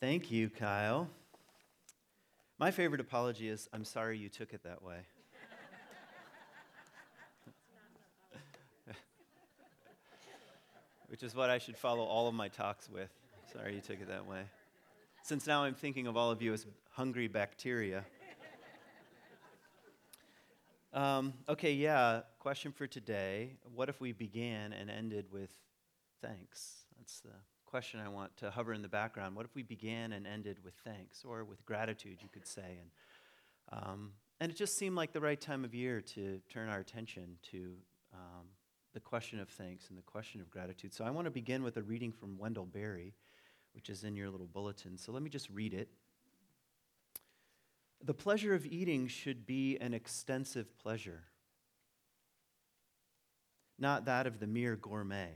Thank you, Kyle. My favorite apology is I'm sorry you took it that way. Which is what I should follow all of my talks with. Sorry you took it that way. Since now I'm thinking of all of you as hungry bacteria. Um, okay, yeah, question for today. What if we began and ended with thanks? That's the question I want to hover in the background. What if we began and ended with thanks or with gratitude, you could say? And, um, and it just seemed like the right time of year to turn our attention to um, the question of thanks and the question of gratitude. So I want to begin with a reading from Wendell Berry, which is in your little bulletin. So let me just read it. The pleasure of eating should be an extensive pleasure, not that of the mere gourmet.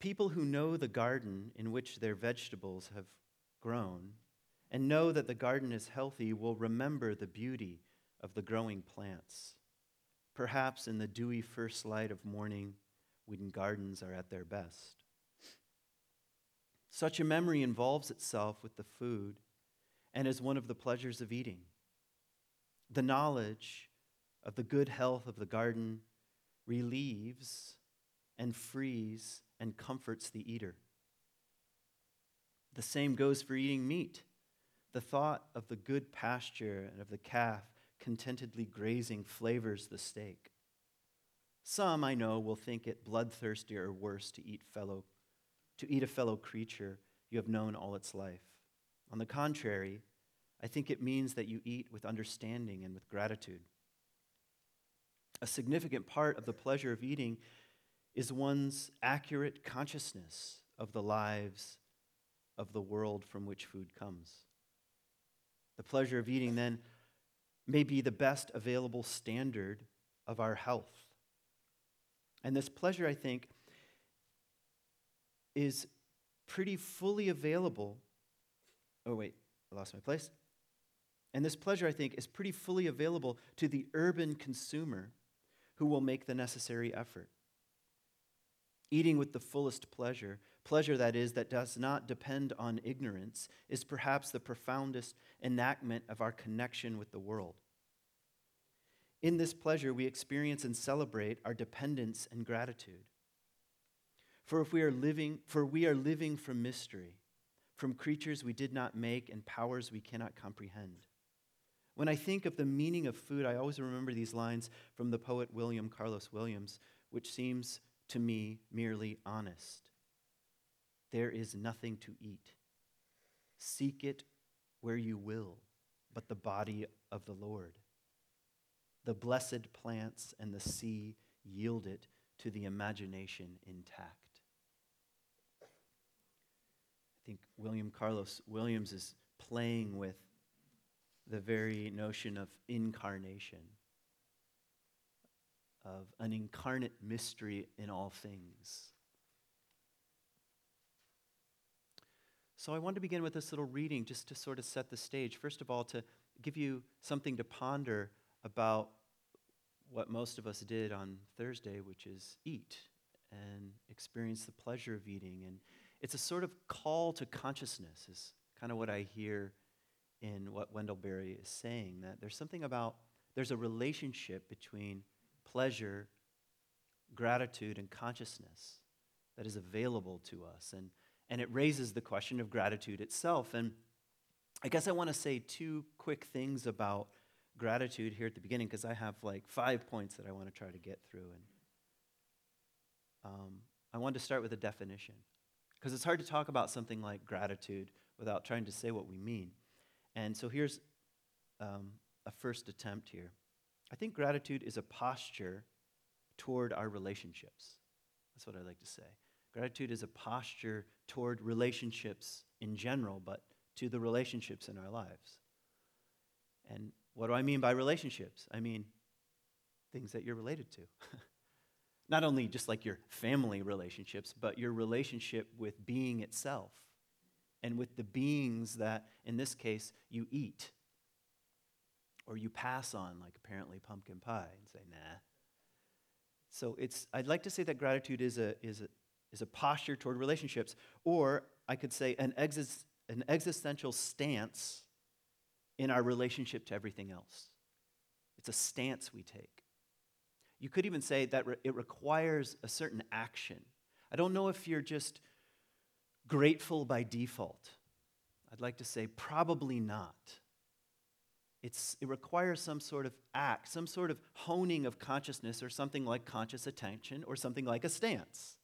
People who know the garden in which their vegetables have grown and know that the garden is healthy will remember the beauty of the growing plants. Perhaps in the dewy first light of morning when gardens are at their best. Such a memory involves itself with the food and is one of the pleasures of eating. The knowledge of the good health of the garden relieves and frees and comforts the eater. The same goes for eating meat. The thought of the good pasture and of the calf contentedly grazing flavors the steak. Some, I know, will think it bloodthirsty or worse to eat fellow to eat a fellow creature you have known all its life. On the contrary, I think it means that you eat with understanding and with gratitude. A significant part of the pleasure of eating is one's accurate consciousness of the lives of the world from which food comes. The pleasure of eating, then, may be the best available standard of our health. And this pleasure, I think, is pretty fully available. Oh, wait, I lost my place. And this pleasure, I think, is pretty fully available to the urban consumer who will make the necessary effort. Eating with the fullest pleasure, pleasure that is, that does not depend on ignorance, is perhaps the profoundest enactment of our connection with the world. In this pleasure, we experience and celebrate our dependence and gratitude. For if we are living, for we are living from mystery, from creatures we did not make and powers we cannot comprehend. When I think of the meaning of food, I always remember these lines from the poet William Carlos Williams, which seems to me merely honest. There is nothing to eat. Seek it where you will, but the body of the Lord. The blessed plants and the sea yield it to the imagination intact. I think William Carlos Williams is playing with the very notion of incarnation of an incarnate mystery in all things. So I want to begin with this little reading just to sort of set the stage. First of all, to give you something to ponder about what most of us did on Thursday, which is eat and experience the pleasure of eating. And it's a sort of call to consciousness, is kind of what I hear in what Wendell Berry is saying, that there's something about, there's a relationship between pleasure, gratitude, and consciousness that is available to us. And, and it raises the question of gratitude itself. And I guess I want to say two quick things about gratitude here at the beginning because I have like five points that I want to try to get through. And um, I wanted to start with a definition because it's hard to talk about something like gratitude without trying to say what we mean. And so here's um, a first attempt here. I think gratitude is a posture toward our relationships. That's what I like to say. Gratitude is a posture toward relationships in general, but to the relationships in our lives. And what do I mean by relationships? I mean things that you're related to. Not only just like your family relationships, but your relationship with being itself and with the beings that, in this case, you eat or you pass on, like apparently pumpkin pie, and say, nah. So it's, I'd like to say that gratitude is a, is a, is a posture toward relationships, or I could say, an, exis- an existential stance in our relationship to everything else. It's a stance we take. You could even say that re- it requires a certain action. I don't know if you're just grateful by default. I'd like to say probably not. It's, it requires some sort of act, some sort of honing of consciousness, or something like conscious attention, or something like a stance,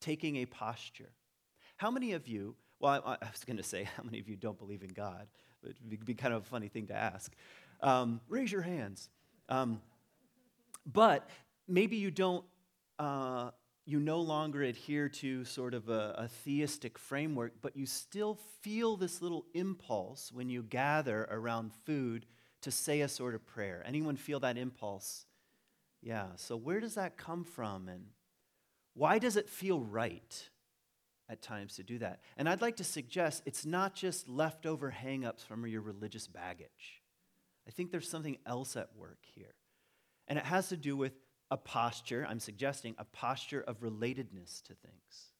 taking a posture. How many of you, well, I, I was going to say, how many of you don't believe in God? It would be kind of a funny thing to ask. Um, raise your hands. Um, but maybe you don't, uh, you no longer adhere to sort of a, a theistic framework, but you still feel this little impulse when you gather around food to say a sort of prayer. Anyone feel that impulse? Yeah, so where does that come from and why does it feel right at times to do that? And I'd like to suggest it's not just leftover hangups from your religious baggage. I think there's something else at work here. And it has to do with a posture, I'm suggesting a posture of relatedness to things.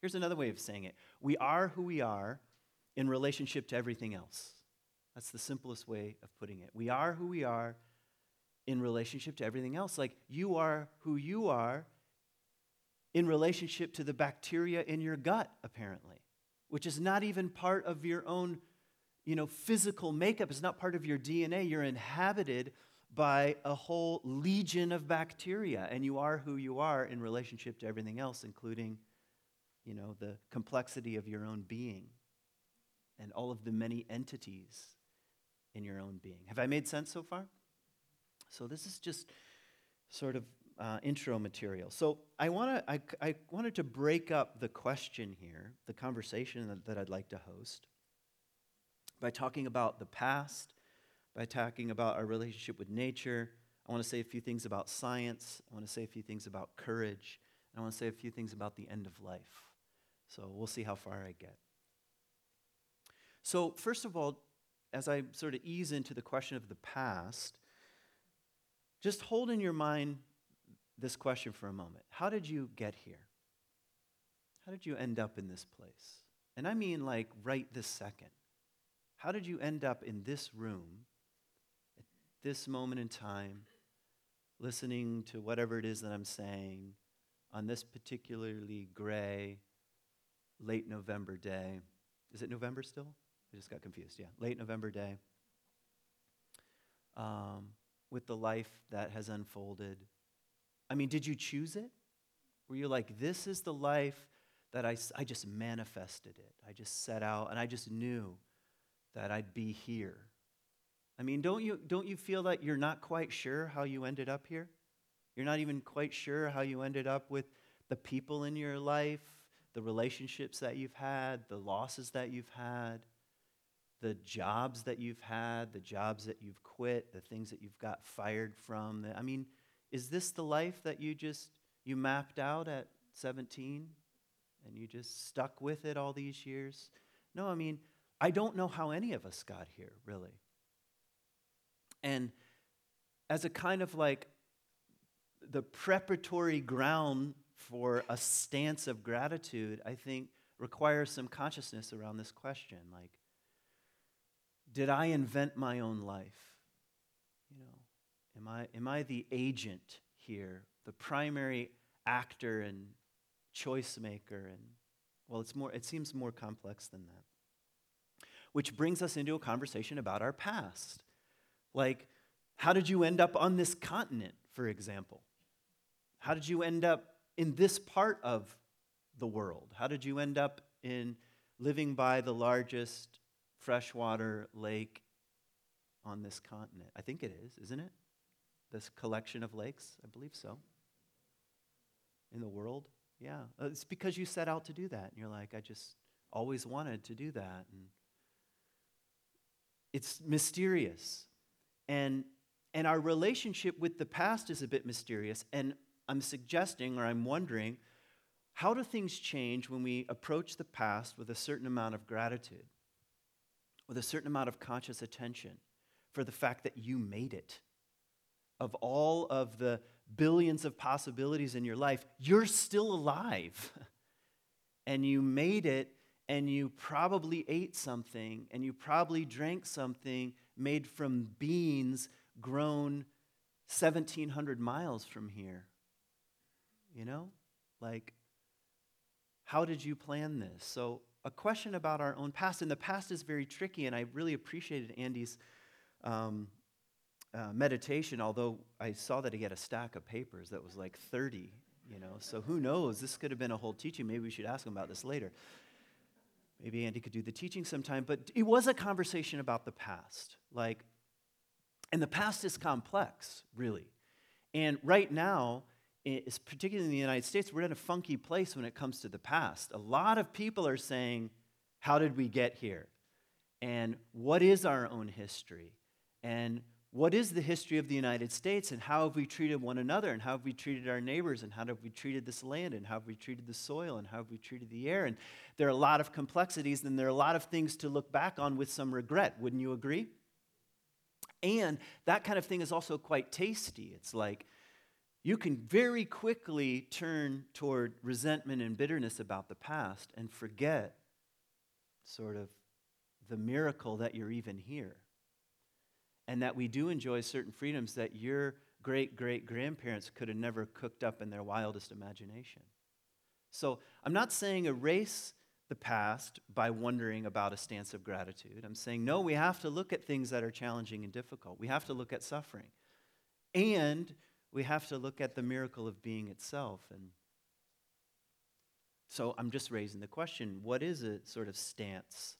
Here's another way of saying it we are who we are in relationship to everything else. That's the simplest way of putting it. We are who we are in relationship to everything else. Like you are who you are in relationship to the bacteria in your gut, apparently, which is not even part of your own you know, physical makeup. It's not part of your DNA. You're inhabited by a whole legion of bacteria, and you are who you are in relationship to everything else, including, you know, the complexity of your own being and all of the many entities in your own being. Have I made sense so far? So this is just sort of uh, intro material. So I want to I, I wanted to break up the question here, the conversation that, that I'd like to host, by talking about the past by talking about our relationship with nature. I want to say a few things about science. I want to say a few things about courage. I want to say a few things about the end of life. So we'll see how far I get. So, first of all, as I sort of ease into the question of the past, just hold in your mind this question for a moment How did you get here? How did you end up in this place? And I mean, like, right this second. How did you end up in this room this moment in time, listening to whatever it is that I'm saying on this particularly gray, late November day. Is it November still? I just got confused. Yeah, late November day. Um, with the life that has unfolded. I mean, did you choose it? Were you like, this is the life that I, I just manifested it? I just set out and I just knew that I'd be here I mean, don't you, don't you feel that you're not quite sure how you ended up here? You're not even quite sure how you ended up with the people in your life, the relationships that you've had, the losses that you've had, the jobs that you've had, the jobs that you've quit, the things that you've got fired from. I mean, is this the life that you just you mapped out at 17 and you just stuck with it all these years? No, I mean, I don't know how any of us got here, really. And as a kind of like the preparatory ground for a stance of gratitude, I think requires some consciousness around this question. Like, did I invent my own life? You know, am I, am I the agent here, the primary actor and choice maker? And well, it's more, it seems more complex than that. Which brings us into a conversation about our past. Like, how did you end up on this continent, for example? How did you end up in this part of the world? How did you end up in living by the largest freshwater lake on this continent? I think it is, isn't it? This collection of lakes? I believe so. In the world? Yeah. Uh, it's because you set out to do that. And you're like, I just always wanted to do that. And it's mysterious. And, and our relationship with the past is a bit mysterious. And I'm suggesting, or I'm wondering, how do things change when we approach the past with a certain amount of gratitude, with a certain amount of conscious attention for the fact that you made it? Of all of the billions of possibilities in your life, you're still alive. and you made it and you probably ate something and you probably drank something made from beans grown 1,700 miles from here. You know? Like, how did you plan this? So, a question about our own past. And the past is very tricky, and I really appreciated Andy's um, uh, meditation, although I saw that he had a stack of papers that was like 30, you know. So, who knows? This could have been a whole teaching. Maybe we should ask him about this later. Maybe Andy could do the teaching sometime. But it was a conversation about the past. Like, and the past is complex, really. And right now, is particularly in the United States, we're in a funky place when it comes to the past. A lot of people are saying, How did we get here? And what is our own history? And what is the history of the United States? And how have we treated one another? And how have we treated our neighbors? And how have we treated this land? And how have we treated the soil? And how have we treated the air? And there are a lot of complexities, and there are a lot of things to look back on with some regret. Wouldn't you agree? And that kind of thing is also quite tasty. It's like, you can very quickly turn toward resentment and bitterness about the past and forget sort of the miracle that you're even here. And that we do enjoy certain freedoms that your great great grandparents could have never cooked up in their wildest imagination. So I'm not saying erase the past by wondering about a stance of gratitude. I'm saying, no, we have to look at things that are challenging and difficult. We have to look at suffering. And we have to look at the miracle of being itself. And so I'm just raising the question what is a sort of stance,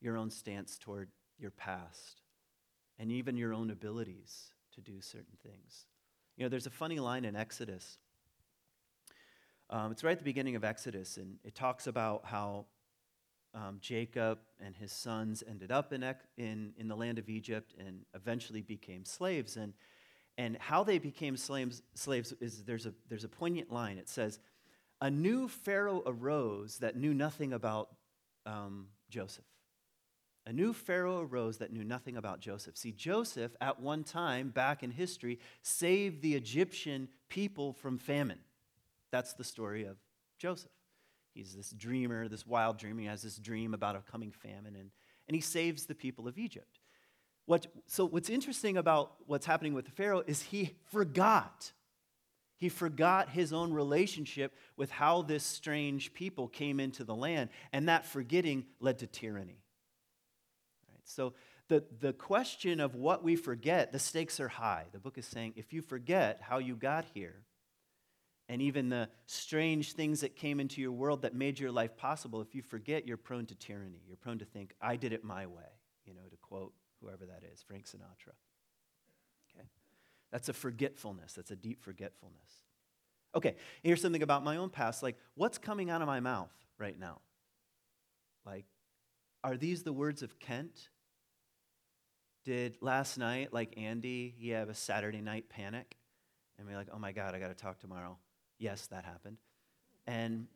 your own stance toward your past, and even your own abilities to do certain things? You know, there's a funny line in Exodus. Um, it's right at the beginning of Exodus, and it talks about how um, Jacob and his sons ended up in, in, in the land of Egypt and eventually became slaves. And and how they became slaves, slaves is there's a, there's a poignant line. It says, A new Pharaoh arose that knew nothing about um, Joseph. A new Pharaoh arose that knew nothing about Joseph. See, Joseph, at one time back in history, saved the Egyptian people from famine. That's the story of Joseph. He's this dreamer, this wild dreamer. He has this dream about a coming famine, and, and he saves the people of Egypt. What, so, what's interesting about what's happening with the Pharaoh is he forgot. He forgot his own relationship with how this strange people came into the land, and that forgetting led to tyranny. So, the, the question of what we forget, the stakes are high. The book is saying if you forget how you got here, and even the strange things that came into your world that made your life possible, if you forget, you're prone to tyranny. You're prone to think, I did it my way, you know, to quote whoever that is, Frank Sinatra. Okay? That's a forgetfulness, that's a deep forgetfulness. Okay, here's something about my own past. Like, what's coming out of my mouth right now? Like, are these the words of Kent? Did last night, like Andy, he have a Saturday night panic? And be like, oh my God, I got to talk tomorrow. Yes, that happened. And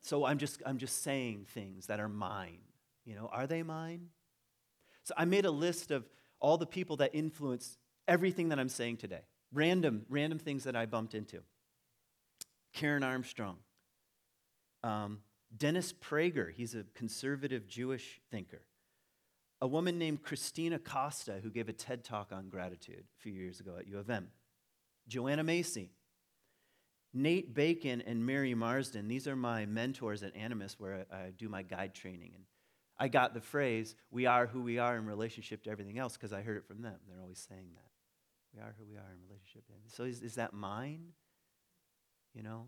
so I'm just, I'm just saying things that are mine. You know, are they mine? So I made a list of all the people that influence everything that I'm saying today. Random, random things that I bumped into. Karen Armstrong. Um, Dennis Prager, he's a conservative Jewish thinker. A woman named Christina Costa, who gave a TED talk on gratitude a few years ago at U of M. Joanna Macy. Nate Bacon and Mary Marsden, these are my mentors at Animas where I, do my guide training. And I got the phrase, we are who we are in relationship to everything else, because I heard it from them. They're always saying that. We are who we are in relationship. So is, is that mine? You know?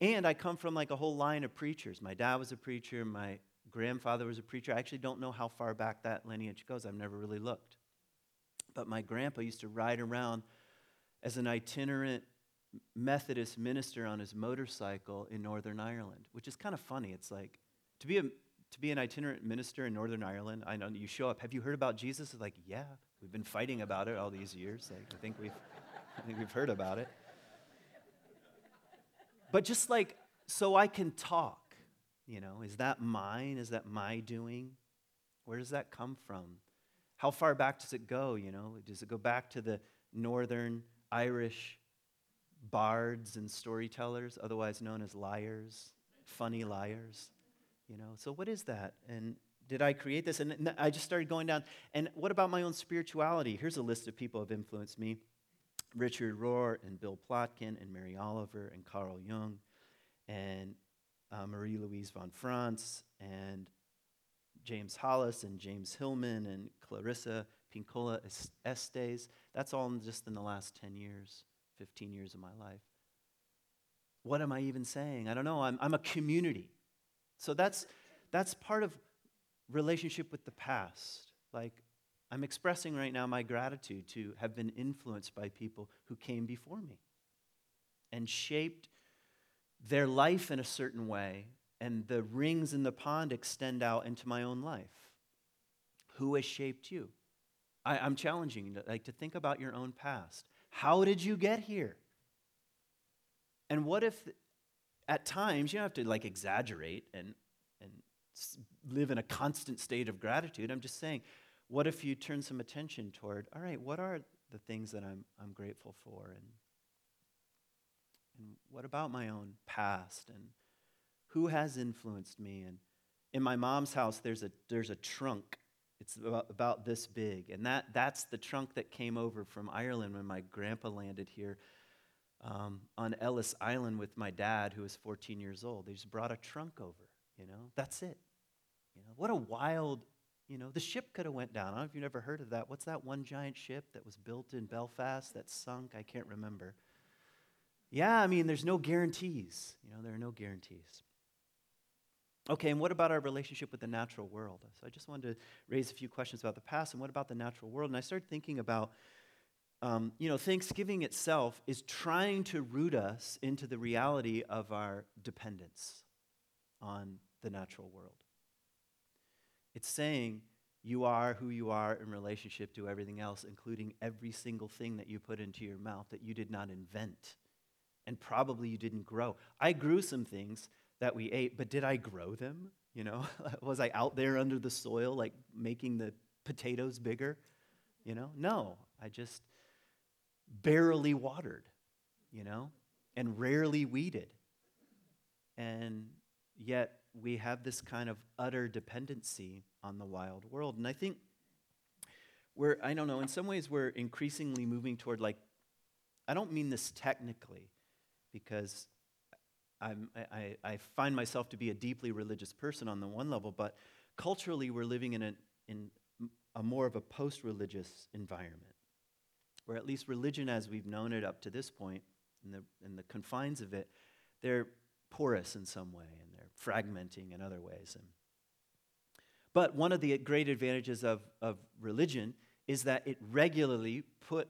And I come from like a whole line of preachers. My dad was a preacher, my grandfather was a preacher. I actually don't know how far back that lineage goes. I've never really looked. But my grandpa used to ride around as an itinerant Methodist minister on his motorcycle in Northern Ireland, which is kind of funny. It's like to be a to be an itinerant minister in Northern Ireland, I know you show up. Have you heard about Jesus? It's like, yeah, we've been fighting about it all these years. Like, I think we've, I think we've heard about it. But just like, so I can talk, you know, is that mine? Is that my doing? Where does that come from? How far back does it go? You know, does it go back to the Northern Irish bards and storytellers, otherwise known as liars, funny liars? You know, so what is that? And did I create this? And I just started going down. And what about my own spirituality? Here's a list of people who have influenced me Richard Rohr and Bill Plotkin and Mary Oliver and Carl Jung and uh, Marie Louise von Franz and James Hollis and James Hillman and Clarissa Pinkola Estes. That's all in just in the last 10 years, 15 years of my life. What am I even saying? I don't know. I'm, I'm a community. So that's, that's part of relationship with the past. Like, I'm expressing right now my gratitude to have been influenced by people who came before me and shaped their life in a certain way, and the rings in the pond extend out into my own life. Who has shaped you? I, am challenging you to, like, to think about your own past. How did you get here? And what if at times you don't have to like exaggerate and, and live in a constant state of gratitude. I'm just saying, what if you turn some attention toward, all right, what are the things that I'm, I'm grateful for? And, and what about my own past? And who has influenced me? And in my mom's house, there's a, there's a trunk. It's about, about this big. And that, that's the trunk that came over from Ireland when my grandpa landed here um, on Ellis Island with my dad, who was 14 years old. They just brought a trunk over, you know? That's it. You know, what a wild, you know, the ship could have went down. I don't know if you've ever heard of that. What's that one giant ship that was built in Belfast that sunk? I can't remember. Yeah, I mean, there's no guarantees. You know, there are no guarantees. Okay, and what about our relationship with the natural world? So I just wanted to raise a few questions about the past and what about the natural world? And I started thinking about um, you know, Thanksgiving itself is trying to root us into the reality of our dependence on the natural world. It's saying you are who you are in relationship to everything else, including every single thing that you put into your mouth that you did not invent and probably you didn't grow. I grew some things that we ate, but did I grow them? You know, was I out there under the soil, like making the potatoes bigger? You know, no. I just barely watered, you know, and rarely weeded. And yet we have this kind of utter dependency on the wild world. And I think we're, I don't know, in some ways we're increasingly moving toward like, I don't mean this technically, because I'm, I, I find myself to be a deeply religious person on the one level, but culturally we're living in a, in a more of a post religious environment or at least religion as we've known it up to this point, in the, in the confines of it, they're porous in some way and they're fragmenting in other ways. And, but one of the great advantages of, of religion is that it regularly put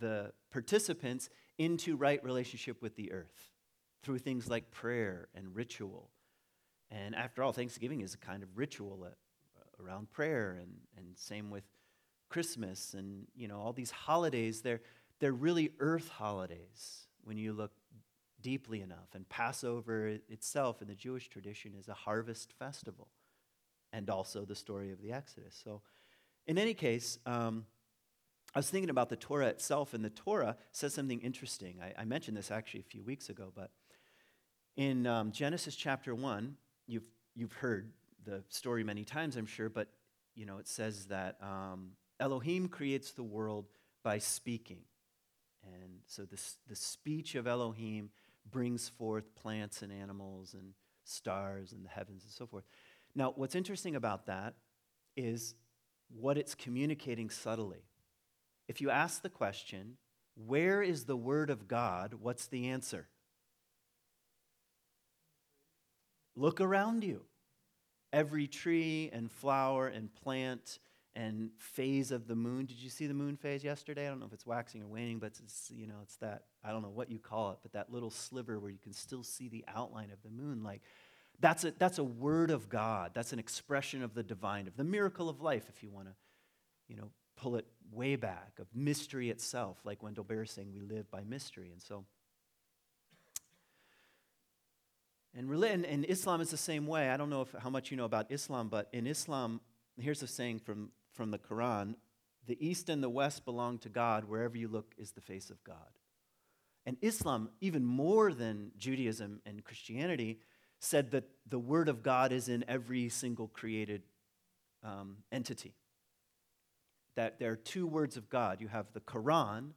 the participants into right relationship with the earth through things like prayer and ritual. And after all, Thanksgiving is a kind of ritual uh, around prayer, and, and same with Christmas and you know all these holidays. They're they're really earth holidays when you look deeply enough. And Passover itself in the Jewish tradition is a harvest festival and also the story of the Exodus. So in any case um, I was thinking about the Torah itself and the Torah says something interesting I, I mentioned this actually a few weeks ago but in um, Genesis chapter 1 you've you've heard the story many times I'm sure but you know it says that um, Elohim creates the world by speaking. And so this, the speech of Elohim brings forth plants and animals and stars and the heavens and so forth. Now, what's interesting about that is what it's communicating subtly. If you ask the question, where is the Word of God? What's the answer? Look around you. Every tree and flower and plant and phase of the moon. Did you see the moon phase yesterday? I don't know if it's waxing or waning, but it's, you know, it's that, I don't know what you call it, but that little sliver where you can still see the outline of the moon. Like, that's a, that's a word of God. That's an expression of the divine, of the miracle of life, if you want to, you know, pull it way back, of mystery itself, like Wendell Berry saying, we live by mystery. And so, and, and, and Islam is the same way. I don't know if, how much you know about Islam, but in Islam, here's a saying from from the Quran the east and the west belong to God. Wherever you look is the face of God. And Islam, even more than Judaism and Christianity, said that the Word of God is in every single created um, entity. That there are two words of God. You have the Quran,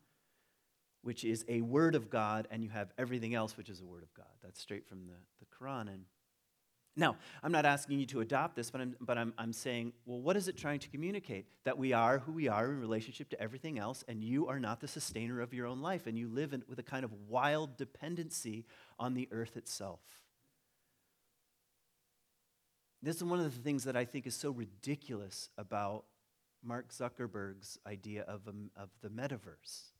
which is a word of God, and you have everything else, which is a word of God. That's straight from the, the Quran. And now, I'm not asking you to adopt this, but, I'm, but I'm, I'm saying, well, what is it trying to communicate? That we are who we are in relationship to everything else, and you are not the sustainer of your own life, and you live in, with a kind of wild dependency on the earth itself. This is one of the things that I think is so ridiculous about Mark Zuckerberg's idea of, a, of the metaverse.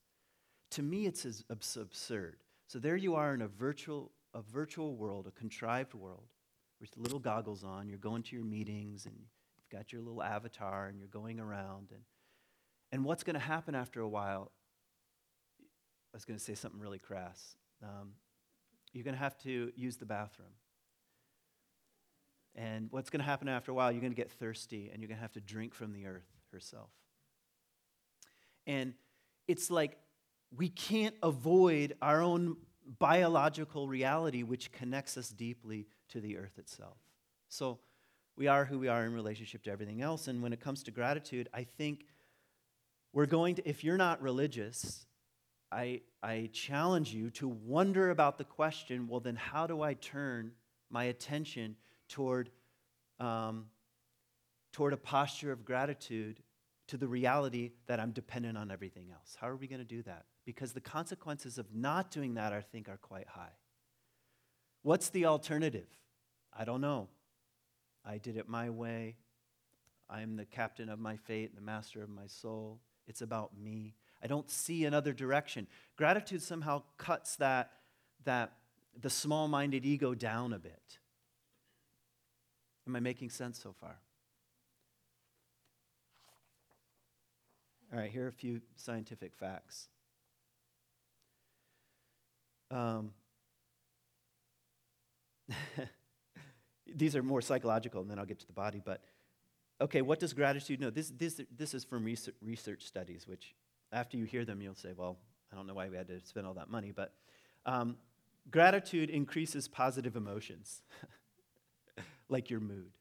To me, it's as absurd. So there you are in a virtual, a virtual world, a contrived world with little goggles on. You're going to your meetings and you've got your little avatar and you're going around. And, and what's going to happen after a while? I was going to say something really crass. Um, you're going to have to use the bathroom. And what's going to happen after a while? You're going to get thirsty and you're going to have to drink from the earth herself. And it's like we can't avoid our own biological reality, which connects us deeply to the earth itself. So we are who we are in relationship to everything else. And when it comes to gratitude, I think we're going to, if you're not religious, I, I challenge you to wonder about the question well, then how do I turn my attention toward, um, toward a posture of gratitude to the reality that I'm dependent on everything else? How are we going to do that? Because the consequences of not doing that, I think, are quite high. What's the alternative? I don't know. I did it my way. I'm the captain of my fate, the master of my soul. It's about me. I don't see another direction. Gratitude somehow cuts that, that the small minded ego down a bit. Am I making sense so far? All right, here are a few scientific facts. Um, these are more psychological, and then I'll get to the body. But okay, what does gratitude know? This, this, this is from research, studies, which after you hear them, you'll say, well, I don't know why we had to spend all that money. But um, gratitude increases positive emotions, like your mood.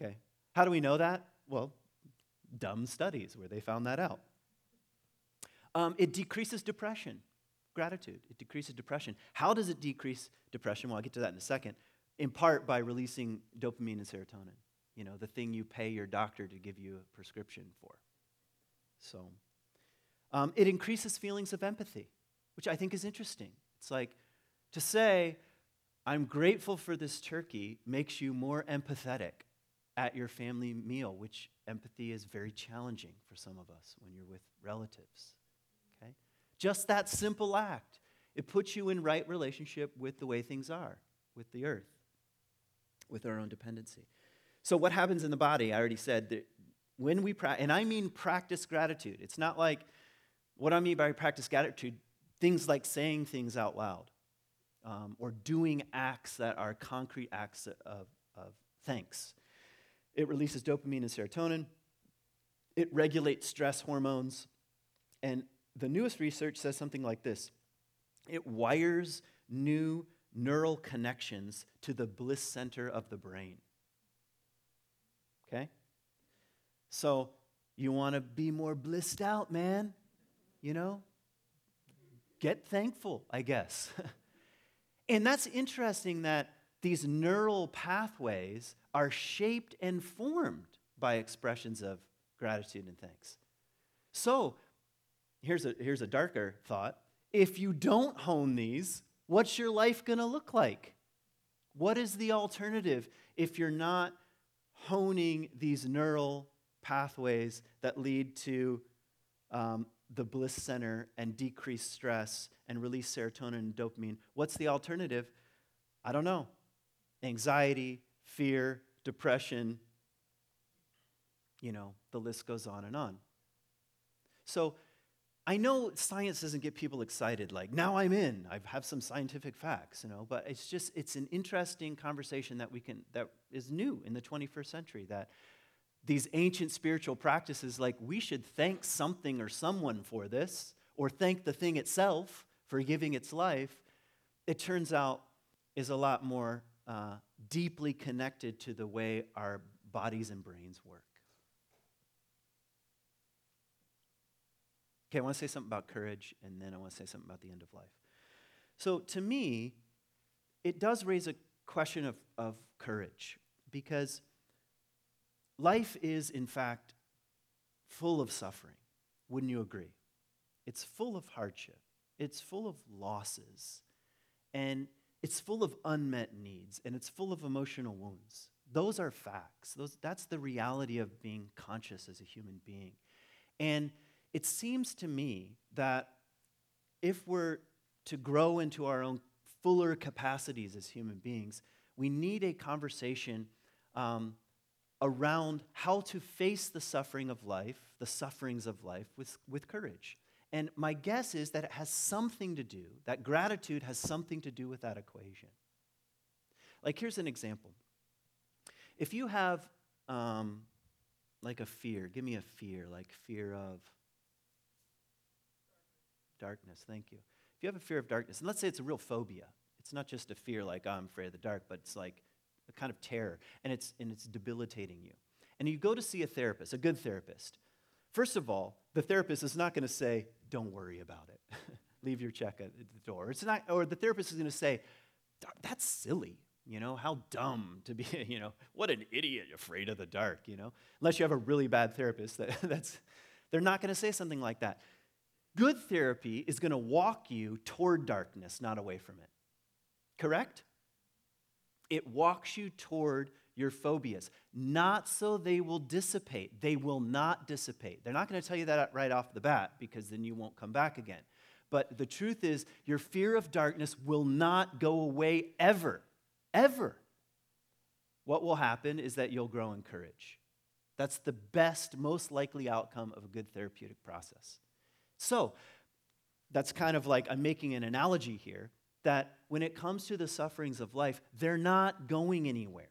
Okay, how do we know that? Well, dumb studies where they found that out. Um, it decreases depression. Gratitude. It decreases depression. How does it decrease depression? Well, I'll get to that in a second in part by releasing dopamine and serotonin, you know, the thing you pay your doctor to give you a prescription for. So um, it increases feelings of empathy, which I think is interesting. It's like to say, I'm grateful for this turkey makes you more empathetic at your family meal, which empathy is very challenging for some of us when you're with relatives. Okay? Just that simple act, it puts you in right relationship with the way things are, with the earth with our own dependency. So, what happens in the body? I already said that when we practice, and I mean practice gratitude. It's not like what I mean by practice gratitude, things like saying things out loud um, or doing acts that are concrete acts of, of thanks. It releases dopamine and serotonin, it regulates stress hormones, and the newest research says something like this it wires new neural connections to the bliss center of the brain. Okay? So, you want to be more blissed out, man? You know? Get thankful, I guess. and that's interesting that these neural pathways are shaped and formed by expressions of gratitude and thanks. So, here's a, here's a darker thought. If you don't hone these, What's your life going to look like? What is the alternative if you're not honing these neural pathways that lead to um, the bliss center and decrease stress and release serotonin and dopamine? What's the alternative? I don't know. Anxiety, fear, depression, you know, the list goes on and on. So, I know science doesn't get people excited, like, now I'm in, I have some scientific facts, you know, but it's just, it's an interesting conversation that we can, that is new in the 21st century, that these ancient spiritual practices, like, we should thank something or someone for this, or thank the thing itself for giving its life. It turns out is a lot more uh, deeply connected to the way our bodies and brains work. Okay, I want to say something about courage, and then I want to say something about the end of life. So, to me, it does raise a question of, of courage because life is, in fact, full of suffering. Wouldn't you agree? It's full of hardship, it's full of losses, and it's full of unmet needs, and it's full of emotional wounds. Those are facts. Those, that's the reality of being conscious as a human being. And it seems to me that if we're to grow into our own fuller capacities as human beings, we need a conversation um, around how to face the suffering of life, the sufferings of life, with, with courage. And my guess is that it has something to do, that gratitude has something to do with that equation. Like, here's an example. If you have, um, like, a fear, give me a fear, like fear of darkness, thank you. If you have a fear of darkness, and let's say it's a real phobia, it's not just a fear like, oh, I'm afraid of the dark, but it's like a kind of terror, and it's, and it's debilitating you. And you go to see a therapist, a good therapist. First of all, the therapist is not going to say, don't worry about it. Leave your check at the door. It's not, or the therapist is going to say, that's silly. You know, how dumb to be, you know, what an idiot afraid of the dark, you know? Unless you have a really bad therapist, that, that's, they're not going to say something like that. Good therapy is going to walk you toward darkness, not away from it. Correct? It walks you toward your phobias, not so they will dissipate. They will not dissipate. They're not going to tell you that right off the bat because then you won't come back again. But the truth is, your fear of darkness will not go away ever. Ever. What will happen is that you'll grow in courage. That's the best, most likely outcome of a good therapeutic process. So, that's kind of like I'm making an analogy here that when it comes to the sufferings of life, they're not going anywhere.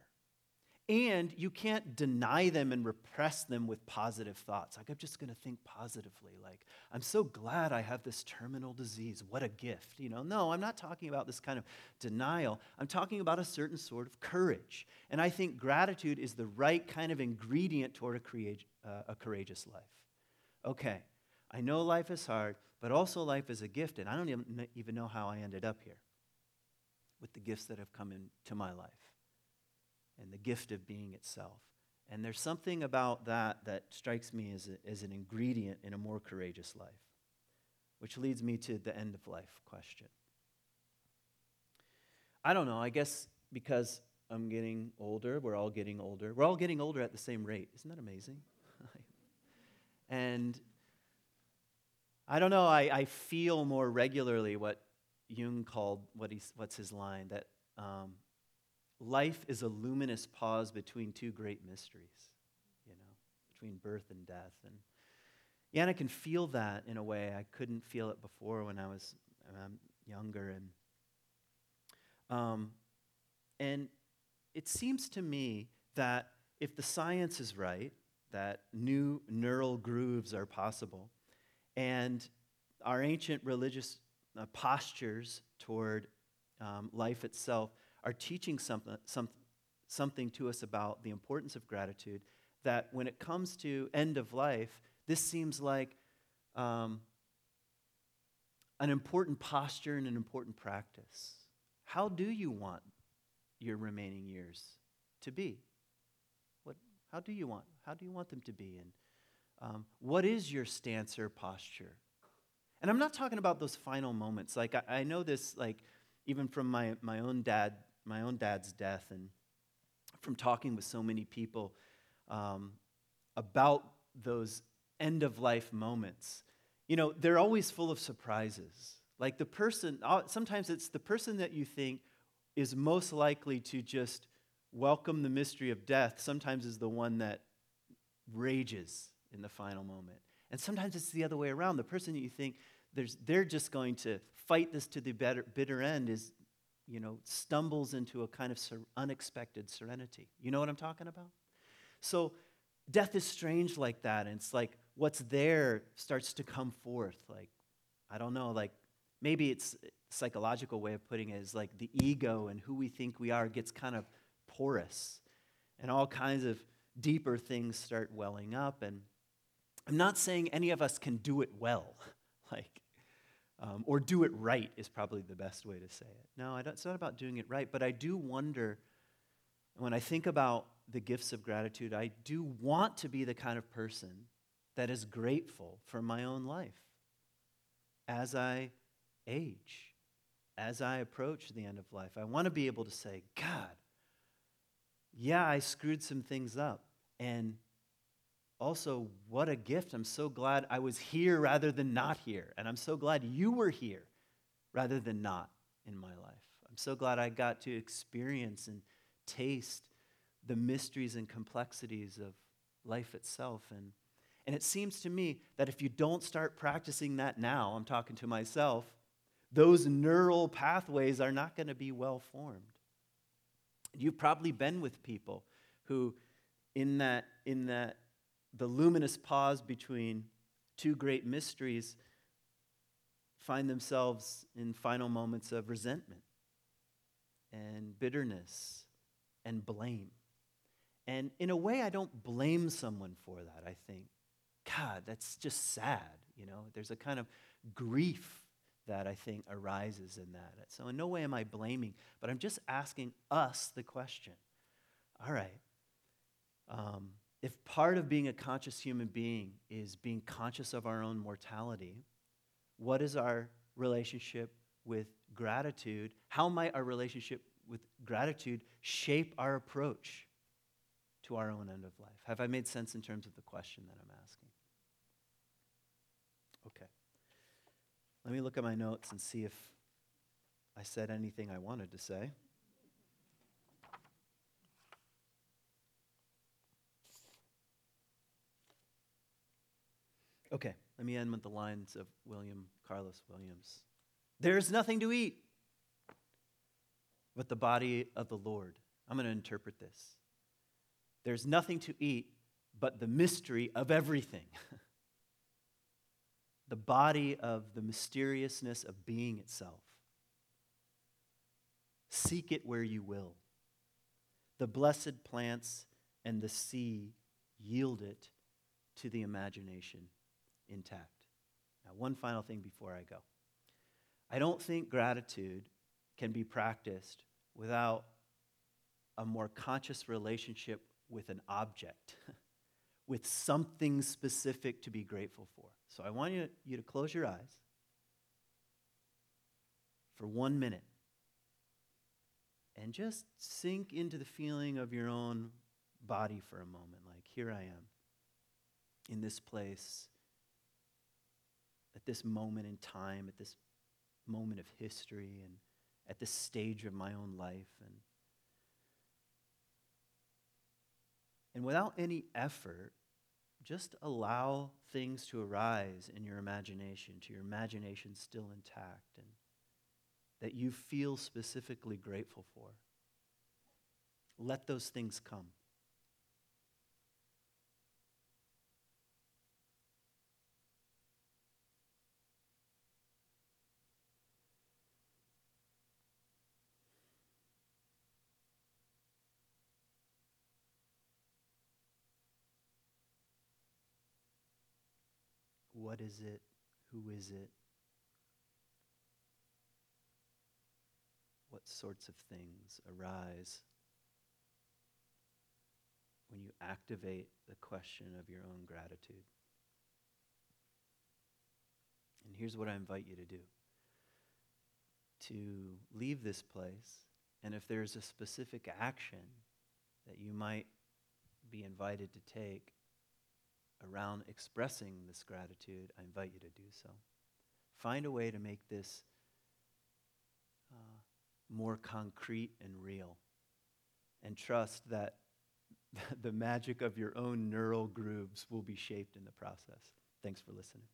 And you can't deny them and repress them with positive thoughts. Like, I'm just going to think positively. Like, I'm so glad I have this terminal disease. What a gift. You know, no, I'm not talking about this kind of denial. I'm talking about a certain sort of courage. And I think gratitude is the right kind of ingredient toward a, uh, a courageous life. Okay, I know life is hard, but also life is a gift. And I don't even know how I ended up here with the gifts that have come into my life and the gift of being itself. And there's something about that that strikes me as, a, as an ingredient in a more courageous life, which leads me to the end of life question. I don't know, I guess because I'm getting older, we're all getting older. We're all getting older at the same rate. Isn't that amazing? and I don't know, I, I feel more regularly what Jung called, what he's, what's his line, that um, life is a luminous pause between two great mysteries, you know, between birth and death. And yeah, and I can feel that in a way I couldn't feel it before when I was um, younger. And, um, and it seems to me that if the science is right, that new neural grooves are possible, and our ancient religious uh, postures toward um, life itself are teaching something, some, something to us about the importance of gratitude. That when it comes to end of life, this seems like um, an important posture and an important practice. How do you want your remaining years to be? What, how do you want? How do you want them to be? And um, what is your stance or posture? And I'm not talking about those final moments. Like I, I know this, like even from my, my own dad my own dad's death and from talking with so many people um, about those end of life moments. You know, they're always full of surprises. Like the person, uh, sometimes it's the person that you think is most likely to just welcome the mystery of death, sometimes is the one that rages in the final moment. And sometimes it's the other way around. The person that you think they're just going to fight this to the better, bitter end is you know, stumbles into a kind of sur- unexpected serenity. You know what I'm talking about? So death is strange like that. And it's like what's there starts to come forth. Like, I don't know, like maybe it's psychological way of putting it is like the ego and who we think we are gets kind of porous, and all kinds of deeper things start welling up. And I'm not saying any of us can do it well, like, um, or do it right is probably the best way to say it. No, it's not about doing it right, but I do wonder when I think about the gifts of gratitude, I do want to be the kind of person that is grateful for my own life as I age, as I approach the end of life. I want to be able to say, God, yeah, I screwed some things up. And also, what a gift. I'm so glad I was here rather than not here. And I'm so glad you were here rather than not in my life. I'm so glad I got to experience and taste the mysteries and complexities of life itself. And, and it seems to me that if you don't start practicing that now, I'm talking to myself, those neural pathways are not going to be well formed. You've probably been with people who, in that, in that, the luminous pause between two great mysteries, find themselves in final moments of resentment and bitterness and blame. And in a way, I don't blame someone for that. I think, God, that's just sad. You know, there's a kind of grief that I think arises in that. So, in no way am I blaming, but I'm just asking us the question all right, um, if part of being a conscious human being is being conscious of our own mortality, what is our relationship with gratitude? How might our relationship with gratitude shape our approach to our own end of life? Have I made sense in terms of the question that I'm asking? Okay. Let me look at my notes and see if I said anything I wanted to say. Okay, let me end with the lines of William Carlos Williams. There is nothing to eat but the body of the Lord. I'm going to interpret this. There's nothing to eat but the mystery of everything. the body of the mysteriousness of being itself. Seek it where you will. The blessed plants and the sea yield it to the imagination intact. Now, one final thing before I go. I don't think gratitude can be practiced without a more conscious relationship with an object, with something specific to be grateful for. So I want you, you to close your eyes for one minute and just sink into the feeling of your own body for a moment. Like, here I am in this place, at this moment in time, at this moment of history, and at this stage of my own life. And And without any effort, just allow things to arise in your imagination, to your imagination still intact, and that you feel specifically grateful for. Let those things come. What is it? Who is it? What sorts of things arise when you activate the question of your own gratitude? And here's what I invite you to do to leave this place, and if there's a specific action that you might be invited to take, around expressing this gratitude, I invite you to do so. Find a way to make this uh, more concrete and real. And trust that the magic of your own neural grooves will be shaped in the process. Thanks for listening.